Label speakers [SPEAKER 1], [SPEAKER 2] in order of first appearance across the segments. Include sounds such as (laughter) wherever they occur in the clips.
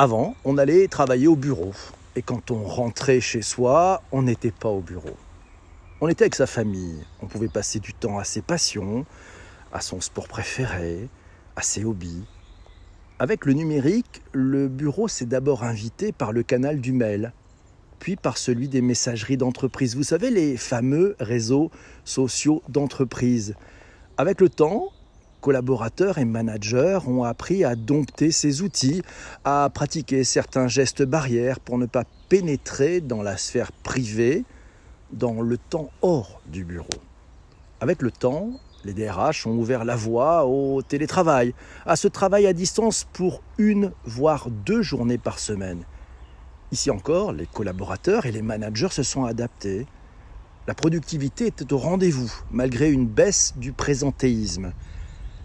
[SPEAKER 1] Avant, on allait travailler au bureau. Et quand on rentrait chez soi, on n'était pas au bureau. On était avec sa famille. On pouvait passer du temps à ses passions, à son sport préféré, à ses hobbies. Avec le numérique, le bureau s'est d'abord invité par le canal du mail, puis par celui des messageries d'entreprise. Vous savez, les fameux réseaux sociaux d'entreprise. Avec le temps, collaborateurs et managers ont appris à dompter ces outils, à pratiquer certains gestes barrières pour ne pas pénétrer dans la sphère privée, dans le temps hors du bureau. Avec le temps, les DRH ont ouvert la voie au télétravail, à ce travail à distance pour une, voire deux journées par semaine. Ici encore, les collaborateurs et les managers se sont adaptés. La productivité était au rendez-vous, malgré une baisse du présentéisme.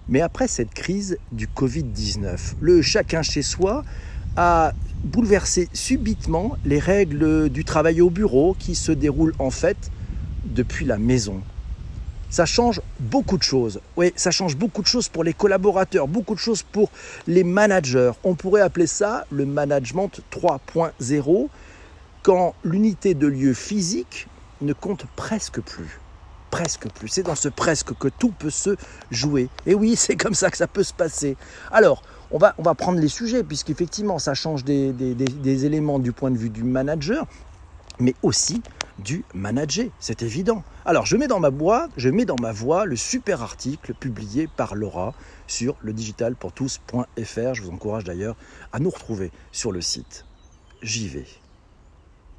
[SPEAKER 1] Mais après cette crise du Covid-19, le chacun chez soi a bouleversé subitement les règles du travail au bureau qui se déroulent en fait depuis la maison. Ça change beaucoup de choses. Oui, ça change beaucoup de choses pour les collaborateurs, beaucoup de choses pour les managers. On pourrait appeler ça le management 3.0 quand l'unité de lieu physique ne compte presque plus presque plus. C'est dans ce presque que tout peut se jouer. Et oui, (laughs) c'est comme ça que ça peut se passer. Alors, on va, prendre les sujets, puisqu'effectivement, ça change des, des, éléments du point de vue du manager, mais aussi du manager, c'est évident. Alors, je mets dans ma boîte, je mets dans ma voix le super article publié par Laura sur le digitalpourtous.fr. Je vous encourage d'ailleurs à nous retrouver sur le site. J'y vais.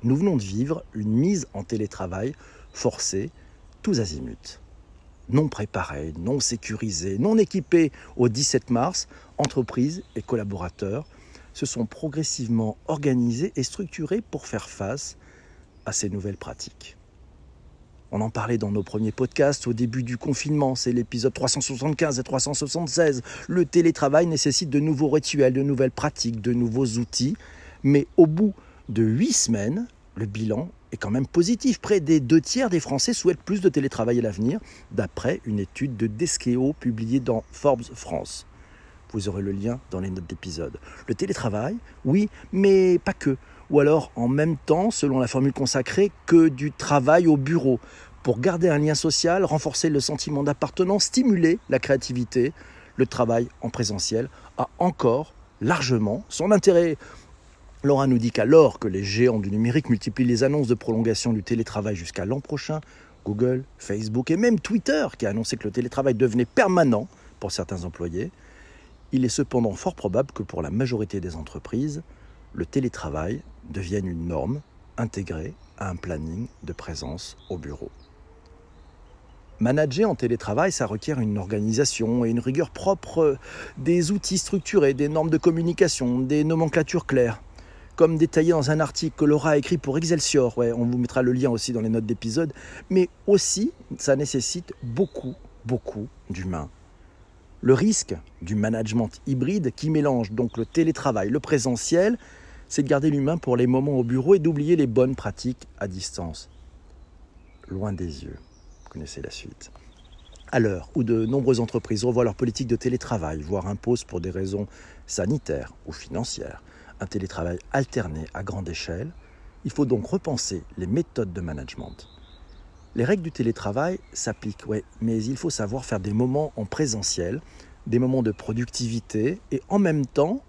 [SPEAKER 1] Nous venons de vivre une mise en télétravail forcée tous azimuts. Non préparés, non sécurisés, non équipés au 17 mars, entreprises et collaborateurs se sont progressivement organisés et structurés pour faire face à ces nouvelles pratiques. On en parlait dans nos premiers podcasts au début du confinement, c'est l'épisode 375 et 376. Le télétravail nécessite de nouveaux rituels, de nouvelles pratiques, de nouveaux outils, mais au bout de huit semaines, le bilan est quand même positif. Près des deux tiers des Français souhaitent plus de télétravail à l'avenir, d'après une étude de Deskeo publiée dans Forbes France. Vous aurez le lien dans les notes d'épisode. Le télétravail, oui, mais pas que. Ou alors en même temps, selon la formule consacrée, que du travail au bureau. Pour garder un lien social, renforcer le sentiment d'appartenance, stimuler la créativité, le travail en présentiel a encore largement son intérêt. Laura nous dit qu'alors que les géants du numérique multiplient les annonces de prolongation du télétravail jusqu'à l'an prochain, Google, Facebook et même Twitter, qui a annoncé que le télétravail devenait permanent pour certains employés, il est cependant fort probable que pour la majorité des entreprises, le télétravail devienne une norme intégrée à un planning de présence au bureau. Manager en télétravail, ça requiert une organisation et une rigueur propre, des outils structurés, des normes de communication, des nomenclatures claires comme détaillé dans un article que Laura a écrit pour Excelsior. On vous mettra le lien aussi dans les notes d'épisode. Mais aussi, ça nécessite beaucoup, beaucoup d'humains. Le risque du management hybride qui mélange donc le télétravail, le présentiel, c'est de garder l'humain pour les moments au bureau et d'oublier les bonnes pratiques à distance. Loin des yeux. Vous connaissez la suite. À l'heure où de nombreuses entreprises revoient leur politique de télétravail, voire imposent pour des raisons sanitaires ou financières un télétravail alterné à grande échelle, il faut donc repenser les méthodes de management. Les règles du télétravail s'appliquent, mais il faut savoir faire des moments en présentiel, des moments de productivité et en même temps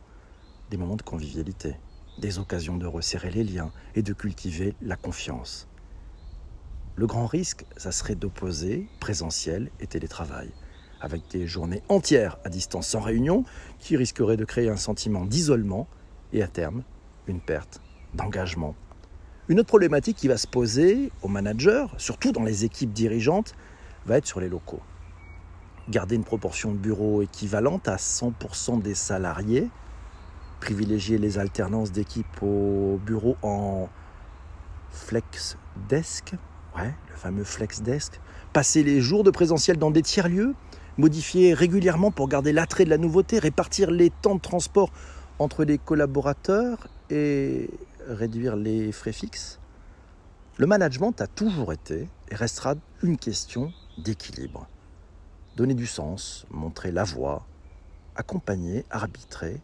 [SPEAKER 1] des moments de convivialité, des occasions de resserrer les liens et de cultiver la confiance. Le grand risque, ça serait d'opposer présentiel et télétravail, avec des journées entières à distance sans réunion qui risqueraient de créer un sentiment d'isolement et à terme une perte d'engagement. Une autre problématique qui va se poser aux managers, surtout dans les équipes dirigeantes, va être sur les locaux. Garder une proportion de bureaux équivalente à 100% des salariés, privilégier les alternances d'équipes au bureau en flex desk, ouais, le fameux flex desk, passer les jours de présentiel dans des tiers-lieux, modifier régulièrement pour garder l'attrait de la nouveauté, répartir les temps de transport entre les collaborateurs et réduire les frais fixes Le management a toujours été et restera une question d'équilibre. Donner du sens, montrer la voie, accompagner, arbitrer,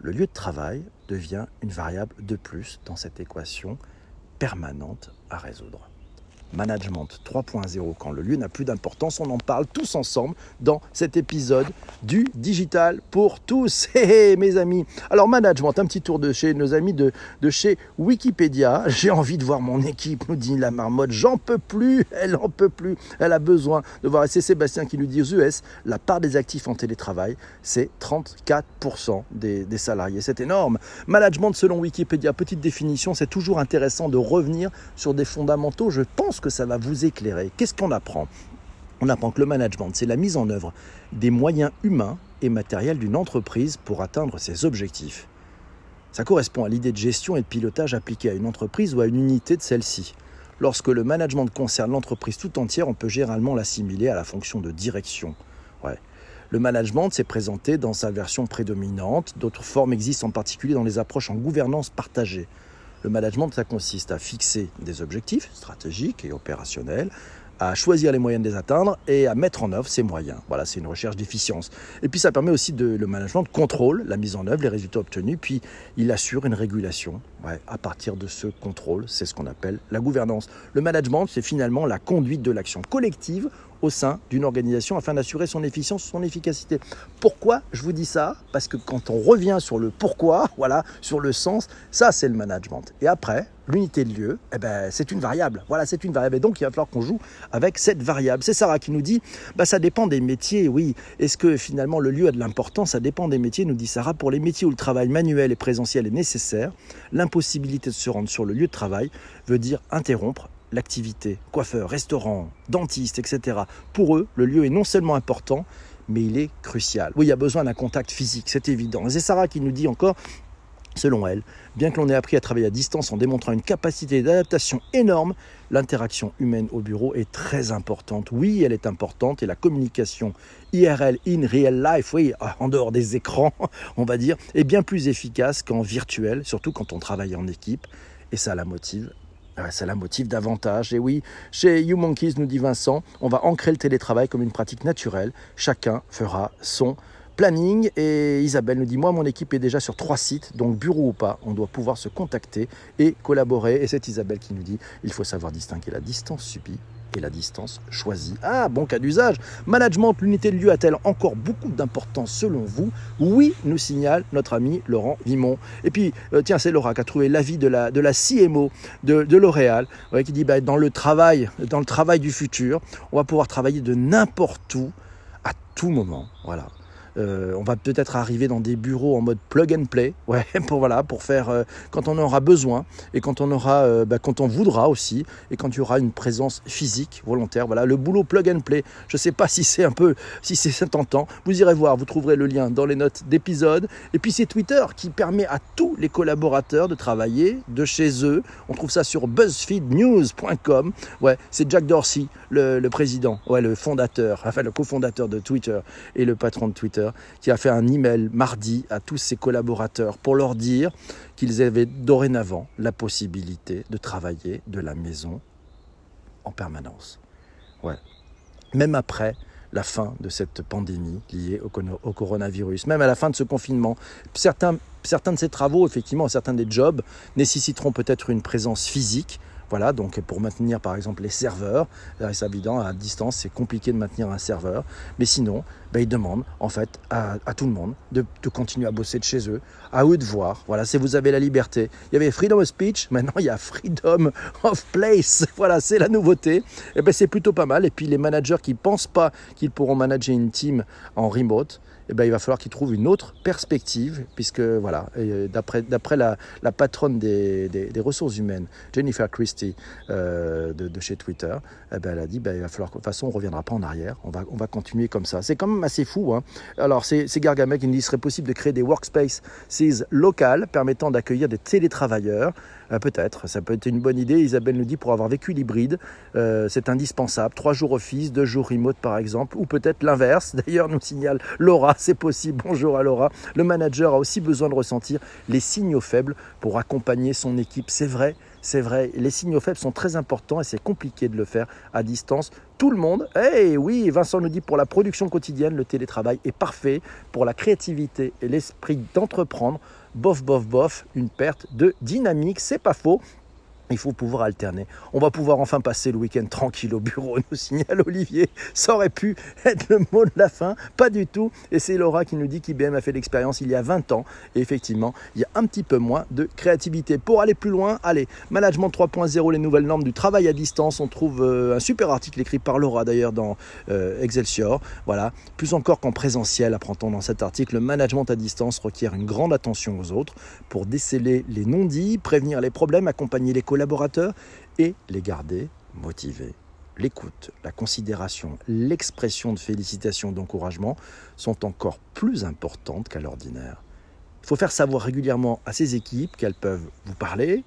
[SPEAKER 1] le lieu de travail devient une variable de plus dans cette équation permanente à résoudre. Management 3.0 quand le lieu n'a plus d'importance. On en parle tous ensemble dans cet épisode du digital pour tous. (laughs) Hé mes amis. Alors management, un petit tour de chez nos amis de, chez Wikipédia. (laughs) J'ai envie de voir mon équipe, nous dit la marmotte. J'en peux plus, elle en peut plus. Elle a besoin de voir. Et c'est Sébastien qui lui dit aux US, la part des actifs en télétravail, c'est 34% des, des salariés. C'est énorme. Management selon Wikipédia, petite définition, c'est toujours intéressant de revenir sur des fondamentaux. Je que ça va vous éclairer. Qu'est-ce qu'on apprend? On apprend que le management, c'est la mise en œuvre des moyens humains et matériels d'une entreprise pour atteindre ses objectifs. Ça correspond à l'idée de gestion et de pilotage appliquée à une entreprise ou à une unité de celle-ci. Lorsque le management concerne l'entreprise tout entière, on peut généralement l'assimiler à la fonction de direction. Ouais. Le management s'est présenté dans sa version prédominante. D'autres formes existent en particulier dans les approches en gouvernance partagée. Le management, ça consiste à fixer des objectifs stratégiques et opérationnels, à choisir les moyens de les atteindre et à mettre en œuvre ces moyens. Voilà, c'est une recherche d'efficience. Et puis ça permet aussi de le management de contrôle la mise en œuvre, les résultats obtenus, puis il assure une régulation. Ouais, à partir de ce contrôle, c'est ce qu'on appelle la gouvernance. Le management, c'est finalement la conduite de l'action collective au sein d'une organisation afin d'assurer son efficience, son efficacité. Pourquoi je vous dis ça? Parce que quand on revient sur le pourquoi, (laughs) voilà, sur le sens, ça c'est le management. Et après, l'unité de lieu, eh ben, c'est une variable. Voilà, c'est une variable. Et donc il va falloir qu'on joue avec cette variable. C'est Sarah qui nous dit, bah, ça dépend des métiers, oui. Est-ce que finalement le lieu a de l'importance? Ça dépend des métiers, nous dit Sarah. Pour les métiers où le travail manuel et présentiel est nécessaire, l'impossibilité de se rendre sur le lieu de travail veut dire interrompre l'activité, coiffeur, restaurant, dentiste, etc. Pour eux, le lieu est non seulement important, mais il est crucial. Oui, il y a besoin d'un contact physique, c'est évident. C'est Sarah qui nous dit encore, selon elle, bien que l'on ait appris à travailler à distance en démontrant une capacité d'adaptation énorme, l'interaction humaine au bureau est très importante. Oui, elle est importante et la communication IRL, in real life, oui, en dehors des écrans, (laughs) on va dire, est bien plus efficace qu'en virtuel, surtout quand on travaille en équipe. Et ça la motive ça la motive davantage. Et oui, chez You Monkeys, nous dit Vincent, on va ancrer le télétravail comme une pratique naturelle. Chacun fera son planning. Et Isabelle nous dit, moi, mon équipe est déjà sur trois sites, donc bureau ou pas, on doit pouvoir se contacter et collaborer. Et c'est Isabelle qui nous dit, il faut savoir distinguer la distance subie et la distance choisie. Ah, bon cas d'usage. Management, l'unité de lieu a-t-elle encore beaucoup d'importance selon vous? Oui, nous signale notre ami Laurent Vimon. Et puis, euh, tiens, c'est Laura qui a trouvé l'avis de la, de la CMO de, de L'Oréal, qui dit bah, dans le travail, dans le travail du futur, on va pouvoir travailler de n'importe où, à tout moment. Voilà. Euh, on va peut-être arriver dans des bureaux en mode plug and play, (laughs) ouais, pour voilà, pour faire euh, quand on aura besoin et quand on aura, euh, bah, quand on voudra aussi et quand il y aura une présence physique volontaire. Voilà, le boulot plug and play. Je ne sais pas si c'est un peu, si c'est tentant. Vous irez voir, vous trouverez le lien dans les notes d'épisode. Et puis c'est Twitter qui permet à tous les collaborateurs de travailler de chez eux. On trouve ça sur BuzzFeedNews.com. Ouais, c'est Jack Dorsey, le, président, ouais, le fondateur, enfin le cofondateur de Twitter et le patron de Twitter qui a fait un email mardi à tous ses collaborateurs pour leur dire qu'ils avaient dorénavant la possibilité de travailler de la maison en permanence. Même après la fin de cette pandémie liée au, coronavirus, même à la fin de ce confinement. Certains, certains de ces travaux, effectivement, certains des jobs nécessiteront peut-être une présence physique, voilà, donc pour maintenir par exemple les serveurs, c'est évident, à distance, c'est compliqué de maintenir un serveur. Mais sinon, ben, ils demandent en fait à, tout le monde de, continuer à bosser de chez eux, à eux de voir. Voilà, si vous avez la liberté. Il y avait freedom of speech, (laughs) maintenant il y a freedom of place. (laughs) Voilà, c'est la nouveauté. Et eh ben c'est plutôt pas mal. Et puis les managers qui pensent pas qu'ils pourront manager une team en remote, eh ben, il va falloir qu'ils trouvent une autre perspective, puisque voilà, d'après la, la, patronne des, des, ressources humaines, Jennifer Christie euh, de, chez Twitter, eh ben, elle a dit ben, il va falloir de toute façon on reviendra pas en arrière, on va, on va continuer comme ça. C'est quand même assez fou. Hein. Alors c'est Gargamel qui nous dit serait possible de créer des workspaces locales permettant d'accueillir des télétravailleurs. Euh, peut-être, ça peut être une bonne idée. Isabelle nous dit pour avoir vécu l'hybride, euh, c'est indispensable. Trois jours office, deux jours remote par exemple, ou peut-être l'inverse. (laughs) D'ailleurs, nous signale Laura c'est possible. Bonjour à Laura. Le manager a aussi besoin de ressentir les signaux faibles pour accompagner son équipe. C'est vrai, c'est vrai. Les signaux faibles sont très importants et c'est compliqué de le faire à distance. Tout le monde, eh oui, Vincent nous dit pour la production quotidienne, le télétravail est parfait. Pour la créativité et l'esprit d'entreprendre, bof, bof, bof, une perte de dynamique. C'est pas faux. Il faut pouvoir alterner. On va pouvoir enfin passer le week-end tranquille au bureau, (laughs) nous signale Olivier. Ça aurait pu être le mot de la fin, pas du tout. Et c'est Laura qui nous dit qu'IBM a fait l'expérience il y a 20 ans. Et effectivement, il y a un petit peu moins de créativité. Pour aller plus loin, allez, Management 3.0, les nouvelles normes du travail à distance. On trouve euh, un super article écrit par Laura d'ailleurs dans euh, Excelsior. Voilà, plus encore qu'en présentiel, apprend-on dans cet article, le management à distance requiert une grande attention aux autres pour déceler les non-dits, prévenir les problèmes, accompagner les collaborateurs et les garder motivés. L'écoute, la considération, l'expression de félicitations, d'encouragement sont encore plus importantes qu'à l'ordinaire. Il faut faire savoir régulièrement à ces équipes qu'elles peuvent vous parler,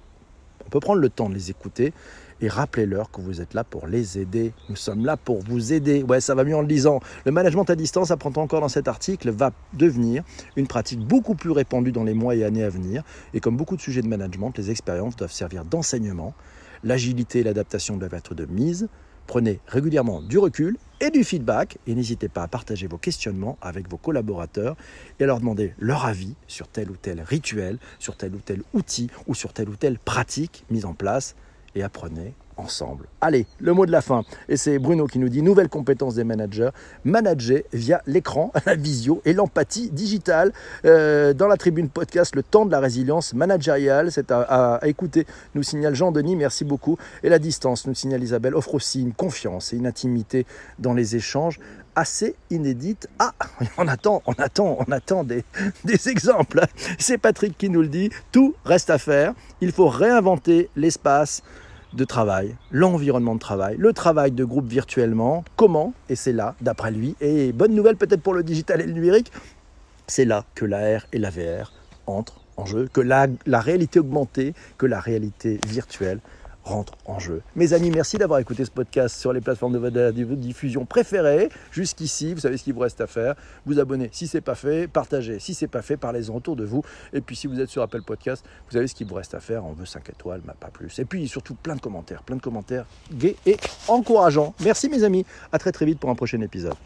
[SPEAKER 1] on peut prendre le temps de les écouter et rappelez-leur que vous êtes là pour les aider. Nous sommes là pour vous aider. Ouais, ça va mieux en le disant. Le management à distance, apprend encore dans cet article, va devenir une pratique beaucoup plus répandue dans les mois et années à venir. Et comme beaucoup de sujets de management, les expériences doivent servir d'enseignement. L'agilité et l'adaptation doivent être de mise. Prenez régulièrement du recul et du feedback et n'hésitez pas à partager vos questionnements avec vos collaborateurs et à leur demander leur avis sur tel ou tel rituel, sur tel ou tel outil ou sur telle ou telle pratique mise en place et apprenez ensemble. Allez, le mot de la fin. Et c'est Bruno qui nous dit nouvelle compétence des managers, manager via l'écran, (laughs) la visio et l'empathie digitale. Euh, dans la tribune podcast, le temps de la résilience managériale, c'est à, écouter, nous signale Jean-Denis, merci beaucoup. Et la distance, nous signale Isabelle, offre aussi une confiance et une intimité dans les échanges assez inédite. Ah, (laughs) on attend, on attend, on attend des, (laughs) des exemples. C'est Patrick qui nous le dit. Tout reste à faire. Il faut réinventer l'espace de travail, l'environnement de travail, le travail de groupe virtuellement. Comment? Et c'est là, d'après lui. Et bonne nouvelle peut-être pour le digital et le numérique, c'est là que l'AR et la VR entrent en jeu, que la, la réalité augmentée, que la réalité virtuelle rentre en jeu. Mes amis, merci d'avoir écouté ce podcast sur les plateformes de votre diffusion préférées. Jusqu'ici, vous savez ce qu'il vous reste à faire. Vous abonner si c'est pas fait, partagez si c'est pas fait, parlez-en autour de vous. Et puis si vous êtes sur Apple Podcast, vous savez ce qu'il vous reste à faire. On veut 5 étoiles, mais pas plus. Et puis surtout plein de commentaires, plein de commentaires gays et encourageants. Merci mes amis. À très très vite pour un prochain épisode.